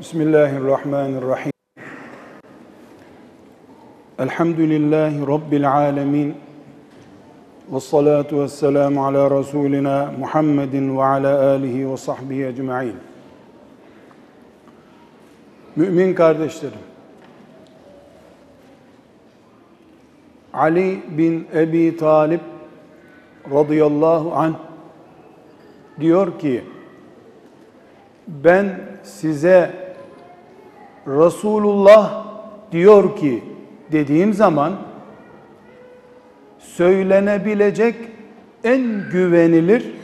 Bismillahirrahmanirrahim. Elhamdülillahi Rabbil alemin. Ve salatu ve selamu ala Resulina Muhammedin ve ala alihi ve sahbihi ecma'in. Mümin kardeşlerim, Ali bin Ebi Talip radıyallahu anh diyor ki, ben size Resulullah diyor ki dediğim zaman söylenebilecek en güvenilir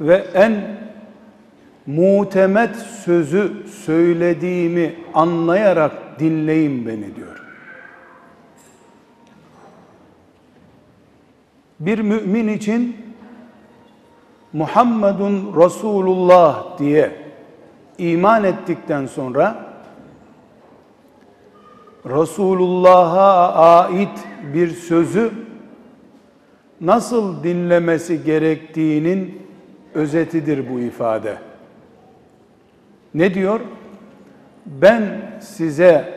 ve en mutemet sözü söylediğimi anlayarak dinleyin beni diyor. Bir mümin için Muhammedun Resulullah diye iman ettikten sonra Resulullah'a ait bir sözü nasıl dinlemesi gerektiğinin özetidir bu ifade. Ne diyor? Ben size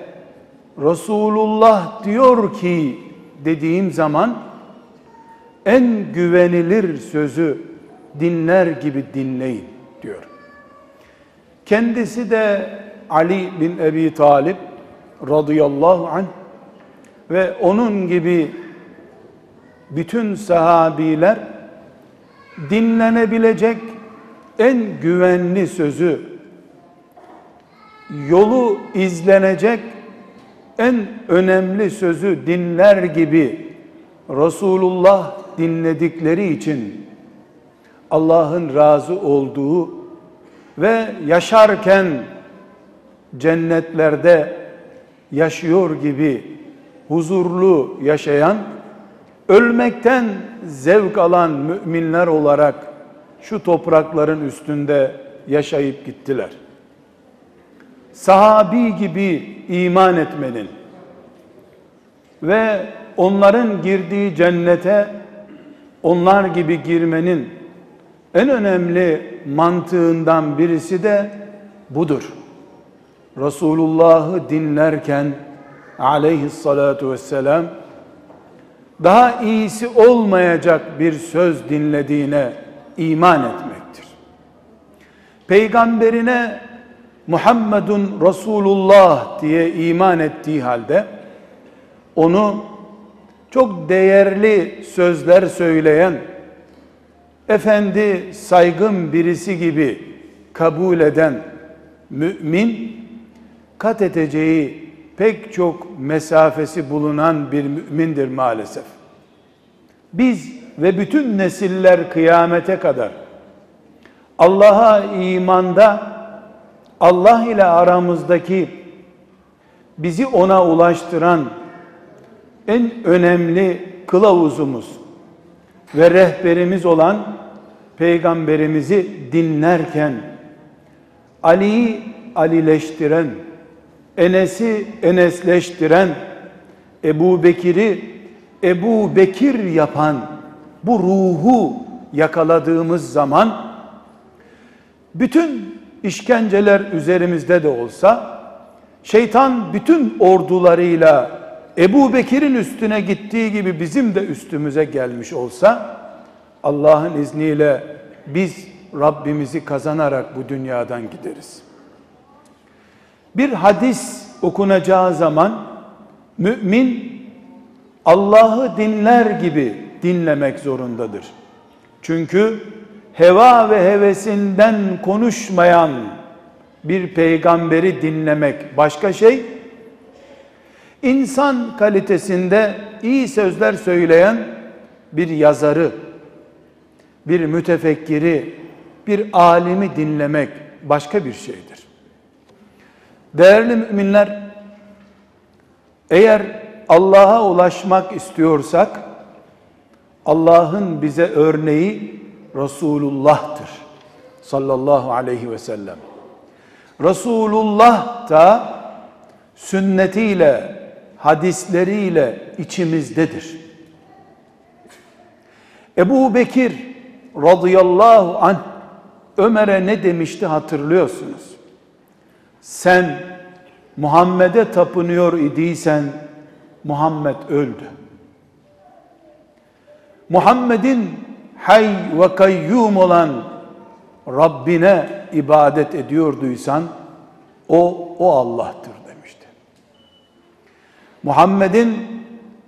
Resulullah diyor ki dediğim zaman en güvenilir sözü dinler gibi dinleyin diyor. Kendisi de Ali bin Ebi Talip radıyallahu anh ve onun gibi bütün sahabiler dinlenebilecek en güvenli sözü yolu izlenecek en önemli sözü dinler gibi Resulullah dinledikleri için Allah'ın razı olduğu ve yaşarken cennetlerde yaşıyor gibi huzurlu yaşayan, ölmekten zevk alan müminler olarak şu toprakların üstünde yaşayıp gittiler. Sahabi gibi iman etmenin ve onların girdiği cennete onlar gibi girmenin en önemli mantığından birisi de budur. Resulullah'ı dinlerken aleyhissalatu vesselam daha iyisi olmayacak bir söz dinlediğine iman etmektir. Peygamberine Muhammedun Resulullah diye iman ettiği halde onu çok değerli sözler söyleyen efendi saygın birisi gibi kabul eden mümin kat edeceği pek çok mesafesi bulunan bir mümindir maalesef. Biz ve bütün nesiller kıyamete kadar Allah'a imanda Allah ile aramızdaki bizi ona ulaştıran en önemli kılavuzumuz ve rehberimiz olan peygamberimizi dinlerken Ali'yi alileştiren, Enes'i enesleştiren, Ebu Bekir'i Ebu Bekir yapan bu ruhu yakaladığımız zaman bütün işkenceler üzerimizde de olsa şeytan bütün ordularıyla Ebu Bekir'in üstüne gittiği gibi bizim de üstümüze gelmiş olsa Allah'ın izniyle biz Rabbimizi kazanarak bu dünyadan gideriz. Bir hadis okunacağı zaman mümin Allah'ı dinler gibi dinlemek zorundadır. Çünkü heva ve hevesinden konuşmayan bir peygamberi dinlemek başka şey. İnsan kalitesinde iyi sözler söyleyen bir yazarı, bir mütefekkiri, bir alimi dinlemek başka bir şeydir. Değerli müminler, eğer Allah'a ulaşmak istiyorsak, Allah'ın bize örneği Resulullah'tır. Sallallahu aleyhi ve sellem. Resulullah da sünnetiyle, hadisleriyle içimizdedir. Ebu Bekir radıyallahu anh Ömer'e ne demişti hatırlıyorsunuz. Sen Muhammed'e tapınıyor idiysen Muhammed öldü. Muhammed'in hay ve kayyum olan Rabbine ibadet ediyorduysan o o Allah'tır demişti. Muhammed'in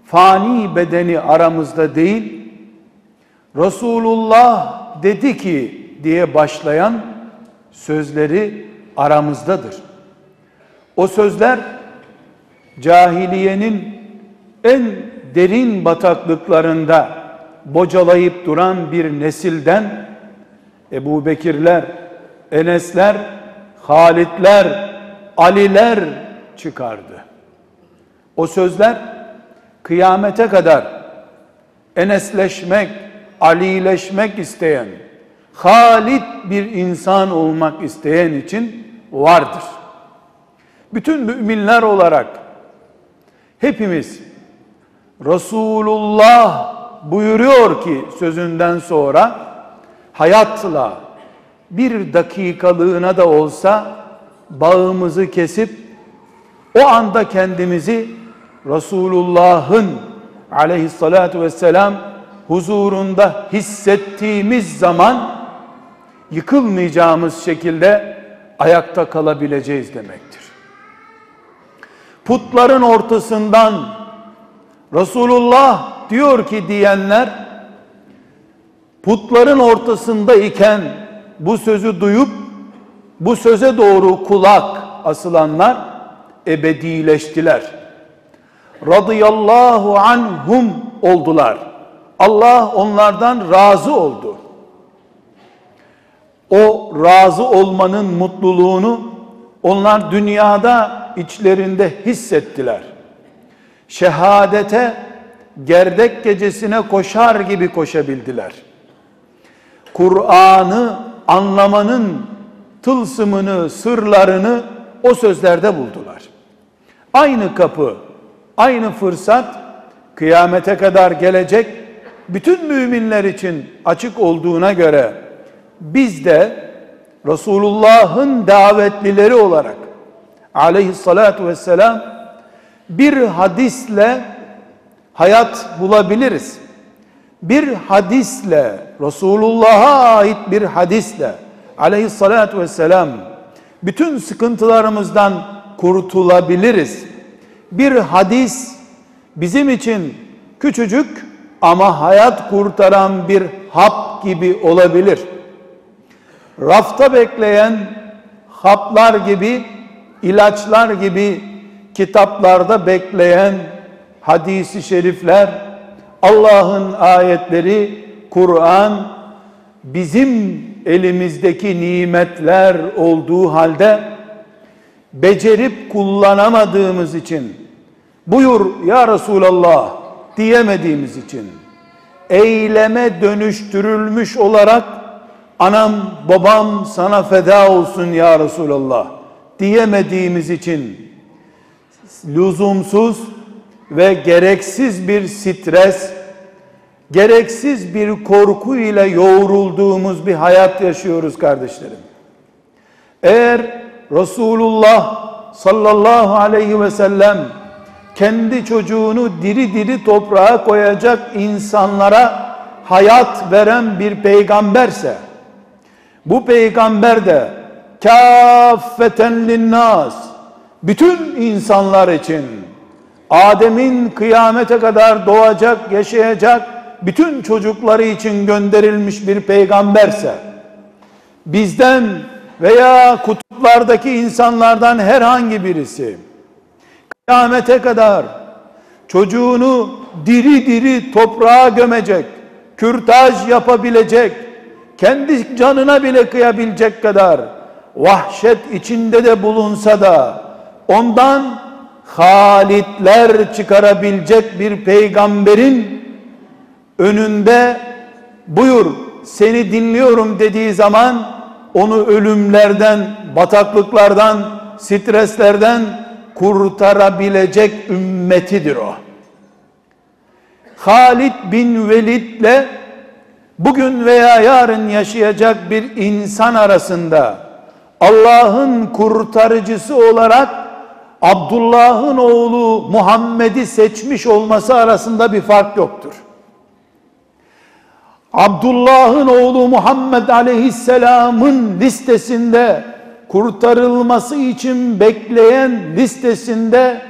fani bedeni aramızda değil Resulullah dedi ki diye başlayan sözleri aramızdadır. O sözler cahiliyenin en derin bataklıklarında bocalayıp duran bir nesilden Ebu Bekirler, Enesler, Halitler, Aliler çıkardı. O sözler kıyamete kadar enesleşmek, alileşmek isteyen, halit bir insan olmak isteyen için vardır. Bütün müminler olarak hepimiz Resulullah buyuruyor ki sözünden sonra hayatla bir dakikalığına da olsa bağımızı kesip o anda kendimizi Resulullah'ın aleyhissalatu vesselam huzurunda hissettiğimiz zaman yıkılmayacağımız şekilde ayakta kalabileceğiz demektir. Putların ortasından Resulullah diyor ki diyenler putların ortasında iken bu sözü duyup bu söze doğru kulak asılanlar ebedileştiler. Radıyallahu anhum oldular. Allah onlardan razı oldu. O razı olmanın mutluluğunu onlar dünyada içlerinde hissettiler. Şehadete gerdek gecesine koşar gibi koşabildiler. Kur'an'ı anlamanın tılsımını, sırlarını o sözlerde buldular. Aynı kapı, aynı fırsat kıyamete kadar gelecek bütün müminler için açık olduğuna göre biz de Resulullah'ın davetlileri olarak aleyhissalatu vesselam bir hadisle hayat bulabiliriz. Bir hadisle Resulullah'a ait bir hadisle aleyhissalatu vesselam bütün sıkıntılarımızdan kurtulabiliriz. Bir hadis bizim için küçücük ama hayat kurtaran bir hap gibi olabilir. Rafta bekleyen haplar gibi, ilaçlar gibi kitaplarda bekleyen hadisi şerifler, Allah'ın ayetleri, Kur'an bizim elimizdeki nimetler olduğu halde becerip kullanamadığımız için buyur ya Resulallah diyemediğimiz için eyleme dönüştürülmüş olarak anam babam sana feda olsun ya Resulallah diyemediğimiz için lüzumsuz ve gereksiz bir stres, gereksiz bir korku ile yoğrulduğumuz bir hayat yaşıyoruz kardeşlerim. Eğer Resulullah sallallahu aleyhi ve sellem kendi çocuğunu diri diri toprağa koyacak insanlara hayat veren bir peygamberse bu peygamber de kâffeten linnas. Bütün insanlar için. Adem'in kıyamete kadar doğacak, yaşayacak bütün çocukları için gönderilmiş bir peygamberse bizden veya kutuplardaki insanlardan herhangi birisi kıyamete kadar çocuğunu diri diri toprağa gömecek, kürtaj yapabilecek, kendi canına bile kıyabilecek kadar vahşet içinde de bulunsa da ondan halitler çıkarabilecek bir peygamberin önünde buyur seni dinliyorum dediği zaman onu ölümlerden, bataklıklardan, streslerden kurtarabilecek ümmetidir o. Halid bin Velid'le bugün veya yarın yaşayacak bir insan arasında Allah'ın kurtarıcısı olarak Abdullah'ın oğlu Muhammed'i seçmiş olması arasında bir fark yoktur. Abdullah'ın oğlu Muhammed Aleyhisselam'ın listesinde kurtarılması için bekleyen listesinde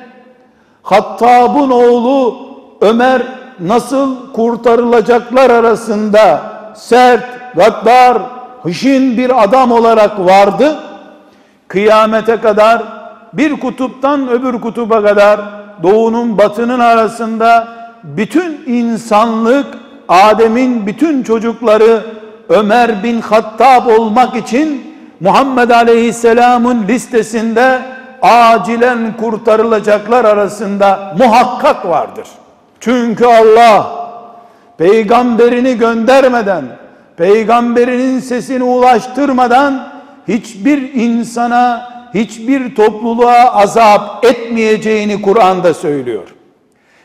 Hattab'ın oğlu Ömer nasıl kurtarılacaklar arasında sert, gaddar, hışin bir adam olarak vardı. Kıyamete kadar bir kutuptan öbür kutuba kadar doğunun batının arasında bütün insanlık Adem'in bütün çocukları Ömer bin Hattab olmak için Muhammed Aleyhisselam'ın listesinde acilen kurtarılacaklar arasında muhakkak vardır. Çünkü Allah peygamberini göndermeden, peygamberinin sesini ulaştırmadan hiçbir insana, hiçbir topluluğa azap etmeyeceğini Kur'an'da söylüyor.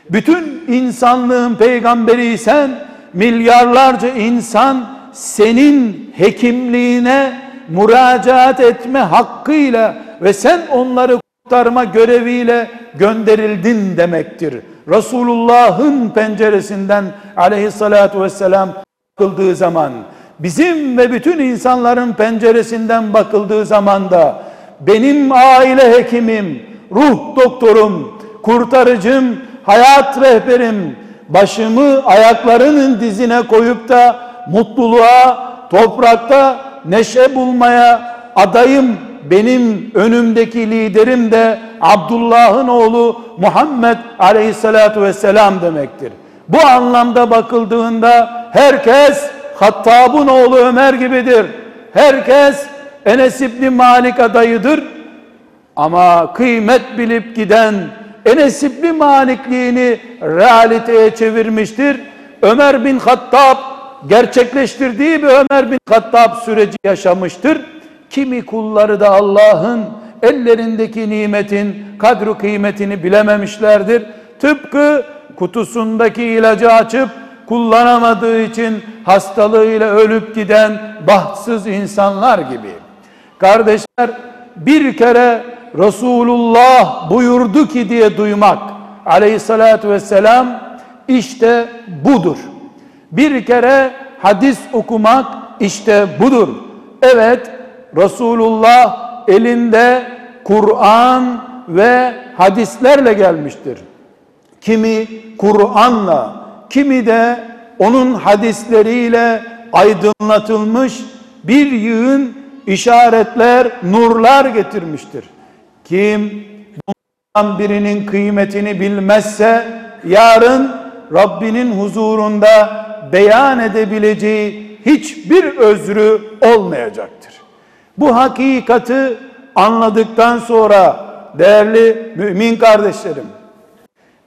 Bütün insanlığın peygamberi sen, milyarlarca insan senin hekimliğine müracaat etme hakkıyla ve sen onları kurtarma göreviyle gönderildin demektir. Resulullah'ın penceresinden aleyhissalatu vesselam bakıldığı zaman bizim ve bütün insanların penceresinden bakıldığı zaman da benim aile hekimim, ruh doktorum, kurtarıcım, hayat rehberim, başımı ayaklarının dizine koyup da mutluluğa, toprakta neşe bulmaya adayım benim önümdeki liderim de Abdullah'ın oğlu Muhammed aleyhissalatu vesselam demektir. Bu anlamda bakıldığında herkes Hattab'ın oğlu Ömer gibidir. Herkes Enes İbni Malik adayıdır. Ama kıymet bilip giden Enes İbni Malikliğini realiteye çevirmiştir. Ömer bin Hattab gerçekleştirdiği bir Ömer bin Hattab süreci yaşamıştır. Kimi kulları da Allah'ın ellerindeki nimetin kadru kıymetini bilememişlerdir. Tıpkı kutusundaki ilacı açıp kullanamadığı için hastalığıyla ölüp giden bahtsız insanlar gibi. Kardeşler bir kere Resulullah buyurdu ki diye duymak aleyhissalatü vesselam işte budur. Bir kere hadis okumak işte budur. Evet Resulullah elinde Kur'an ve hadislerle gelmiştir. Kimi Kur'an'la, kimi de onun hadisleriyle aydınlatılmış bir yığın işaretler, nurlar getirmiştir. Kim bundan birinin kıymetini bilmezse yarın Rabbinin huzurunda beyan edebileceği hiçbir özrü olmayacaktır. Bu hakikati anladıktan sonra değerli mümin kardeşlerim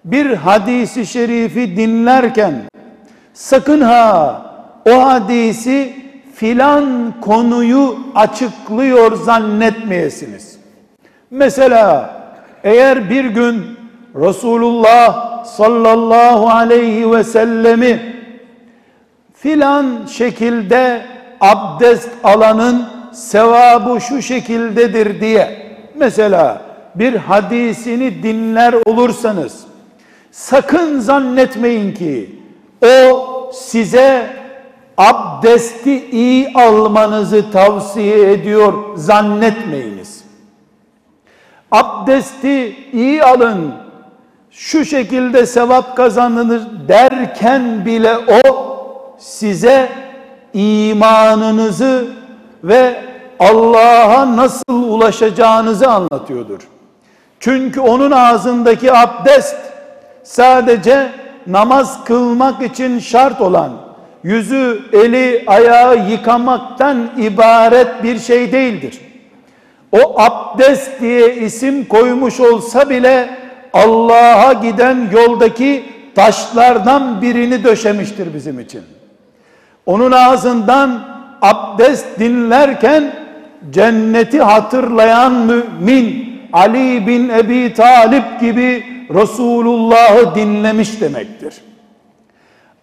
bir hadisi şerifi dinlerken sakın ha o hadisi filan konuyu açıklıyor zannetmeyesiniz. Mesela eğer bir gün Resulullah sallallahu aleyhi ve sellemi filan şekilde abdest alanın sevabı şu şekildedir diye mesela bir hadisini dinler olursanız sakın zannetmeyin ki o size abdesti iyi almanızı tavsiye ediyor zannetmeyiniz. Abdesti iyi alın, şu şekilde sevap kazanılır derken bile o size imanınızı ve Allah'a nasıl ulaşacağınızı anlatıyordur. Çünkü onun ağzındaki abdest sadece namaz kılmak için şart olan yüzü, eli, ayağı yıkamaktan ibaret bir şey değildir. O abdest diye isim koymuş olsa bile Allah'a giden yoldaki taşlardan birini döşemiştir bizim için. Onun ağzından abdest dinlerken cenneti hatırlayan mümin Ali bin Ebi Talip gibi Resulullah'ı dinlemiş demektir.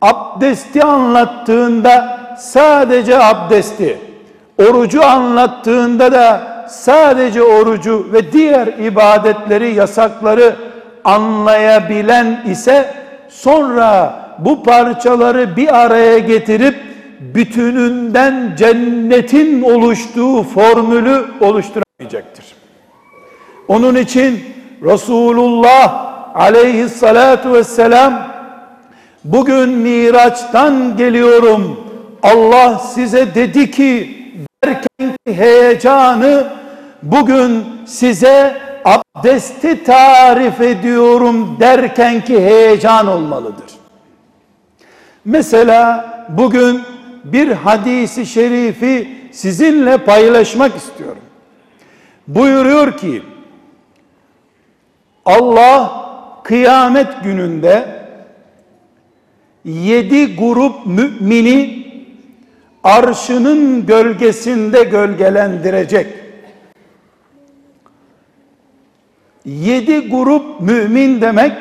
Abdesti anlattığında sadece abdesti, orucu anlattığında da sadece orucu ve diğer ibadetleri, yasakları anlayabilen ise sonra bu parçaları bir araya getirip bütününden cennetin oluştuğu formülü oluşturamayacaktır. Onun için Resulullah aleyhissalatu vesselam bugün Miraç'tan geliyorum Allah size dedi ki derken heyecanı bugün size abdesti tarif ediyorum derken ki heyecan olmalıdır. Mesela bugün bir hadisi şerifi sizinle paylaşmak istiyorum. Buyuruyor ki Allah kıyamet gününde yedi grup mümini arşının gölgesinde gölgelendirecek. Yedi grup mümin demek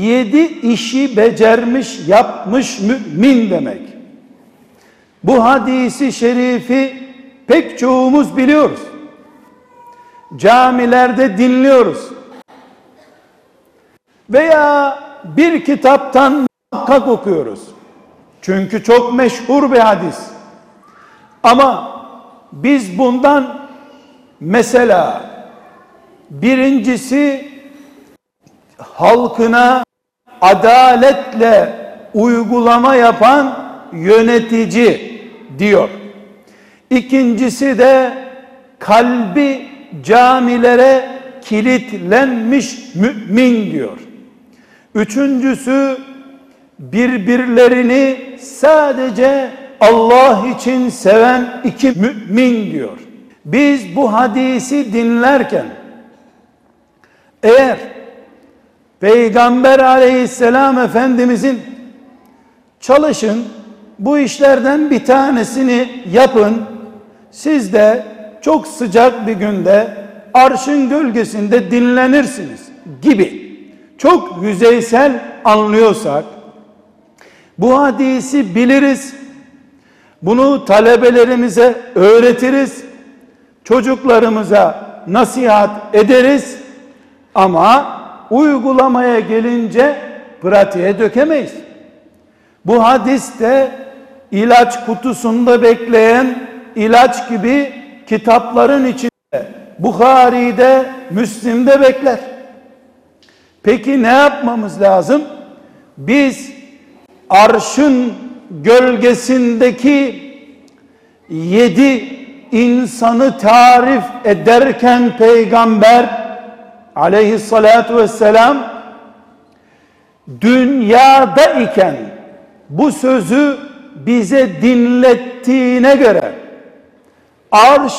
yedi işi becermiş, yapmış mümin demek. Bu hadisi şerifi pek çoğumuz biliyoruz. Camilerde dinliyoruz. Veya bir kitaptan muhakkak okuyoruz. Çünkü çok meşhur bir hadis. Ama biz bundan mesela birincisi halkına adaletle uygulama yapan yönetici diyor. İkincisi de kalbi camilere kilitlenmiş mümin diyor. Üçüncüsü birbirlerini sadece Allah için seven iki mümin diyor. Biz bu hadisi dinlerken eğer Peygamber aleyhisselam efendimizin çalışın bu işlerden bir tanesini yapın siz de çok sıcak bir günde arşın gölgesinde dinlenirsiniz gibi çok yüzeysel anlıyorsak bu hadisi biliriz bunu talebelerimize öğretiriz çocuklarımıza nasihat ederiz ama uygulamaya gelince pratiğe dökemeyiz. Bu hadiste ilaç kutusunda bekleyen ilaç gibi kitapların içinde Bukhari'de, Müslim'de bekler. Peki ne yapmamız lazım? Biz arşın gölgesindeki yedi insanı tarif ederken peygamber aleyhissalatu vesselam dünyada iken bu sözü bize dinlettiğine göre arş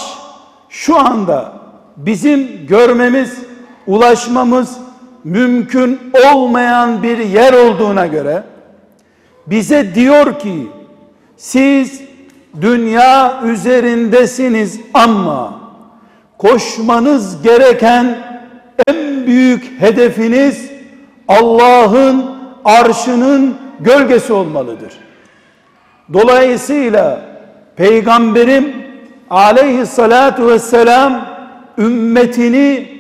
şu anda bizim görmemiz, ulaşmamız mümkün olmayan bir yer olduğuna göre bize diyor ki siz dünya üzerindesiniz ama koşmanız gereken en büyük hedefiniz Allah'ın arşının gölgesi olmalıdır. Dolayısıyla peygamberim aleyhissalatu vesselam ümmetini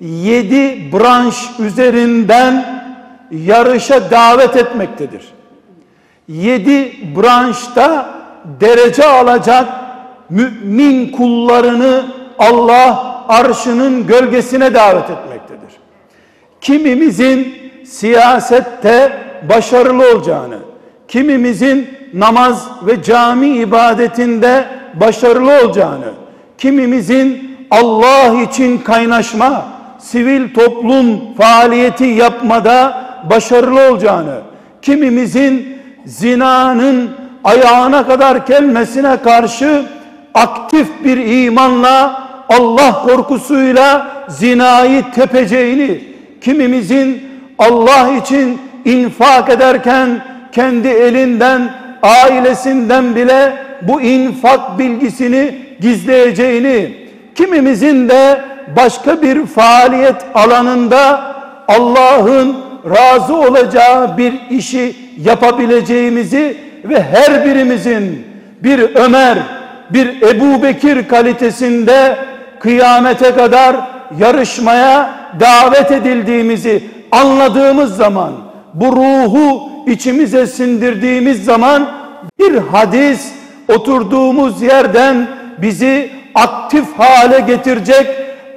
yedi branş üzerinden yarışa davet etmektedir. Yedi branşta derece alacak mümin kullarını Allah arşının gölgesine davet etmektedir. Kimimizin siyasette başarılı olacağını, kimimizin namaz ve cami ibadetinde başarılı olacağını, kimimizin Allah için kaynaşma, sivil toplum faaliyeti yapmada başarılı olacağını, kimimizin zinanın ayağına kadar gelmesine karşı aktif bir imanla Allah korkusuyla zinayı tepeceğini, kimimizin Allah için infak ederken kendi elinden, ailesinden bile bu infak bilgisini gizleyeceğini, kimimizin de başka bir faaliyet alanında Allah'ın razı olacağı bir işi yapabileceğimizi ve her birimizin bir Ömer, bir Ebu Bekir kalitesinde kıyamete kadar yarışmaya davet edildiğimizi anladığımız zaman bu ruhu içimize sindirdiğimiz zaman bir hadis oturduğumuz yerden bizi aktif hale getirecek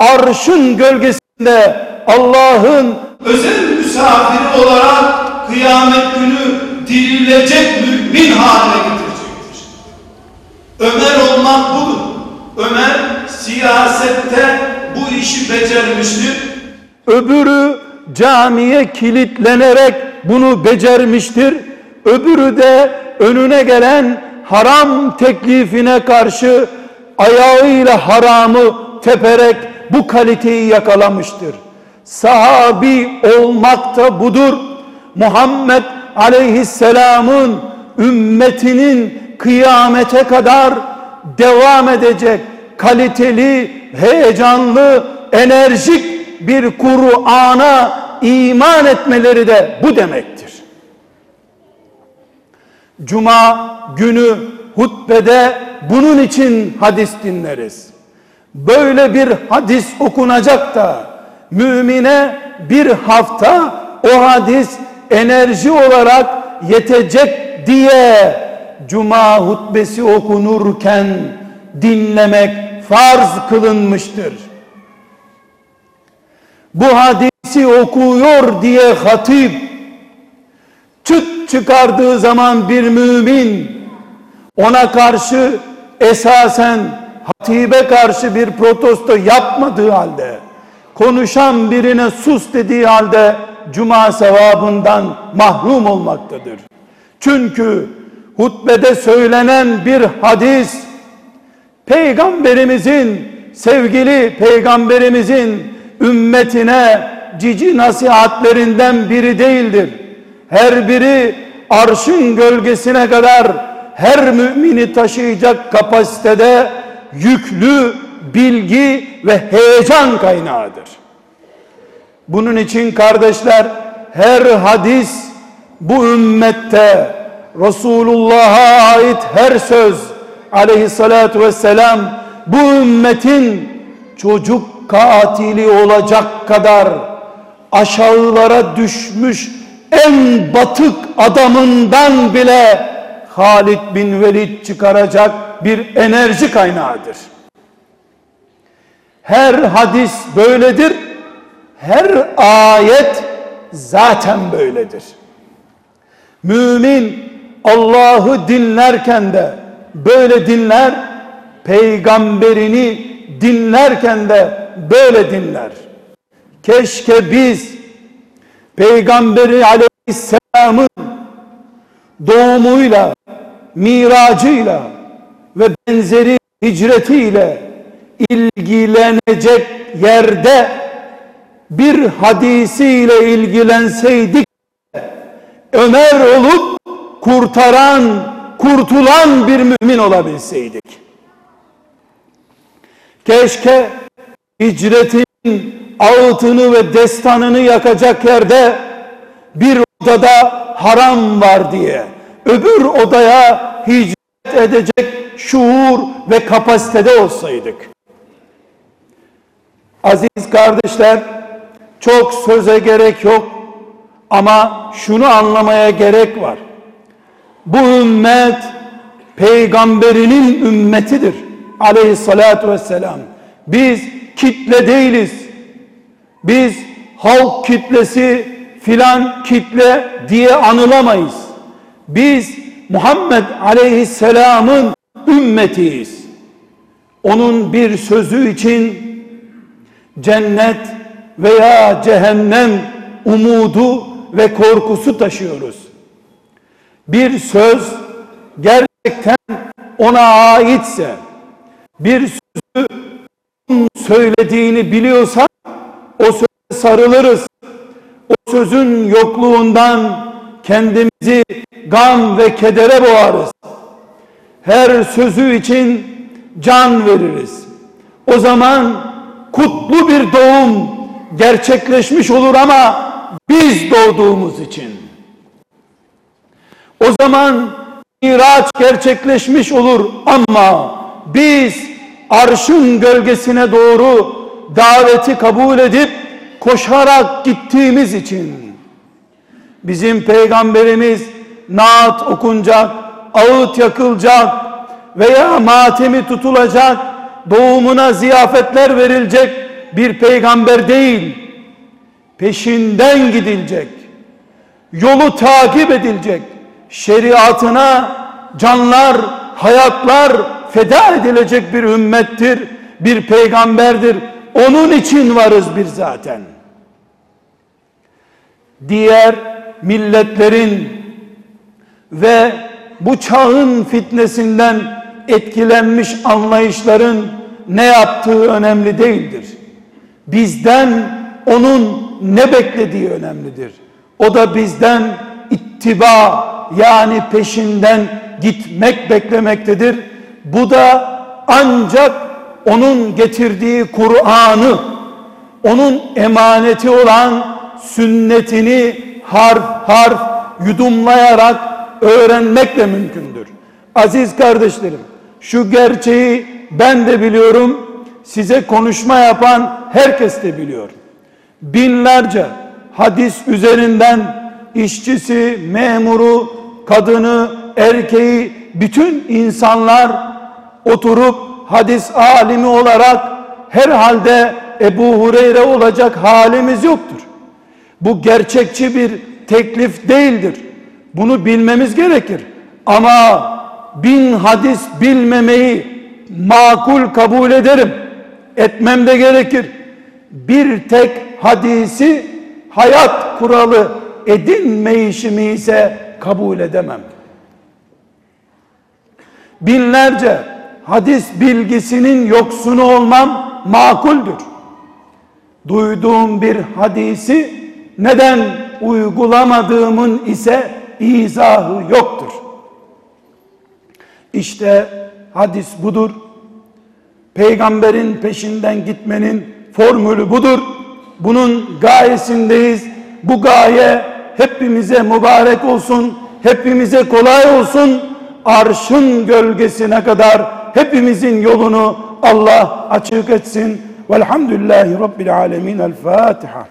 arşın gölgesinde Allah'ın özel misafiri olarak kıyamet günü dirilecek mümin haline getirecektir. Ömer olmak budur. Ömer siyasette bu işi becermiştir. Öbürü camiye kilitlenerek bunu becermiştir. Öbürü de önüne gelen haram teklifine karşı ayağıyla haramı teperek bu kaliteyi yakalamıştır. Sahabi olmak da budur. Muhammed aleyhisselamın ümmetinin kıyamete kadar devam edecek kaliteli, heyecanlı, enerjik bir Kur'an'a iman etmeleri de bu demektir. Cuma günü hutbede bunun için hadis dinleriz. Böyle bir hadis okunacak da mümine bir hafta o hadis enerji olarak yetecek diye cuma hutbesi okunurken dinlemek farz kılınmıştır. Bu hadisi okuyor diye hatip çıt çıkardığı zaman bir mümin ona karşı esasen hatibe karşı bir protesto yapmadığı halde konuşan birine sus dediği halde cuma sevabından mahrum olmaktadır. Çünkü hutbede söylenen bir hadis peygamberimizin sevgili peygamberimizin ümmetine cici nasihatlerinden biri değildir. Her biri arşın gölgesine kadar her mümini taşıyacak kapasitede yüklü bilgi ve heyecan kaynağıdır. Bunun için kardeşler her hadis bu ümmette Resulullah'a ait her söz aleyhissalatu vesselam bu ümmetin çocuk katili olacak kadar aşağılara düşmüş en batık adamından bile Halid bin Velid çıkaracak bir enerji kaynağıdır. Her hadis böyledir. Her ayet zaten böyledir. Mümin Allah'ı dinlerken de böyle dinler, peygamberini dinlerken de böyle dinler. Keşke biz peygamberi aleyhisselamın doğumuyla, miracıyla ve benzeri hicretiyle ilgilenecek yerde bir hadisiyle ilgilenseydik Ömer olup kurtaran, kurtulan bir mümin olabilseydik. Keşke hicretin ağıtını ve destanını yakacak yerde bir odada haram var diye öbür odaya hicret edecek şuur ve kapasitede olsaydık. Aziz kardeşler, çok söze gerek yok ama şunu anlamaya gerek var. Bu ümmet peygamberinin ümmetidir. Aleyhissalatu vesselam. Biz kitle değiliz. Biz halk kitlesi filan kitle diye anılamayız. Biz Muhammed Aleyhisselam'ın ümmetiyiz. Onun bir sözü için cennet veya cehennem umudu ve korkusu taşıyoruz. Bir söz gerçekten ona aitse, bir sözü söylediğini biliyorsak o söze sarılırız. O sözün yokluğundan kendimizi gam ve kedere boğarız. Her sözü için can veririz. O zaman kutlu bir doğum gerçekleşmiş olur ama biz doğduğumuz için. O zaman miraç gerçekleşmiş olur ama biz arşın gölgesine doğru daveti kabul edip koşarak gittiğimiz için bizim peygamberimiz naat okunacak, ağıt yakılacak veya matemi tutulacak, doğumuna ziyafetler verilecek bir peygamber değil. Peşinden gidilecek. Yolu takip edilecek. Şeriatına canlar, hayatlar feda edilecek bir ümmettir, bir peygamberdir. Onun için varız biz zaten. Diğer milletlerin ve bu çağın fitnesinden etkilenmiş anlayışların ne yaptığı önemli değildir. Bizden onun ne beklediği önemlidir. O da bizden ittiba yani peşinden gitmek beklemektedir. Bu da ancak onun getirdiği Kur'an'ı, onun emaneti olan sünnetini harf harf yudumlayarak öğrenmekle mümkündür. Aziz kardeşlerim, şu gerçeği ben de biliyorum, size konuşma yapan herkes de biliyor. Binlerce hadis üzerinden işçisi, memuru, kadını, erkeği, bütün insanlar oturup hadis alimi olarak herhalde Ebu Hureyre olacak halimiz yoktur. Bu gerçekçi bir teklif değildir. Bunu bilmemiz gerekir. Ama bin hadis bilmemeyi makul kabul ederim. Etmem de gerekir. Bir tek hadisi hayat kuralı edinmeyişimi ise kabul edemem. Binlerce hadis bilgisinin yoksunu olmam makuldür. Duyduğum bir hadisi neden uygulamadığımın ise izahı yoktur. İşte hadis budur. Peygamberin peşinden gitmenin formülü budur. Bunun gayesindeyiz. Bu gaye hepimize mübarek olsun, hepimize kolay olsun. Arşın gölgesine kadar hepimizin yolunu Allah açık etsin. Velhamdülillahi Rabbil alemin. El Fatiha.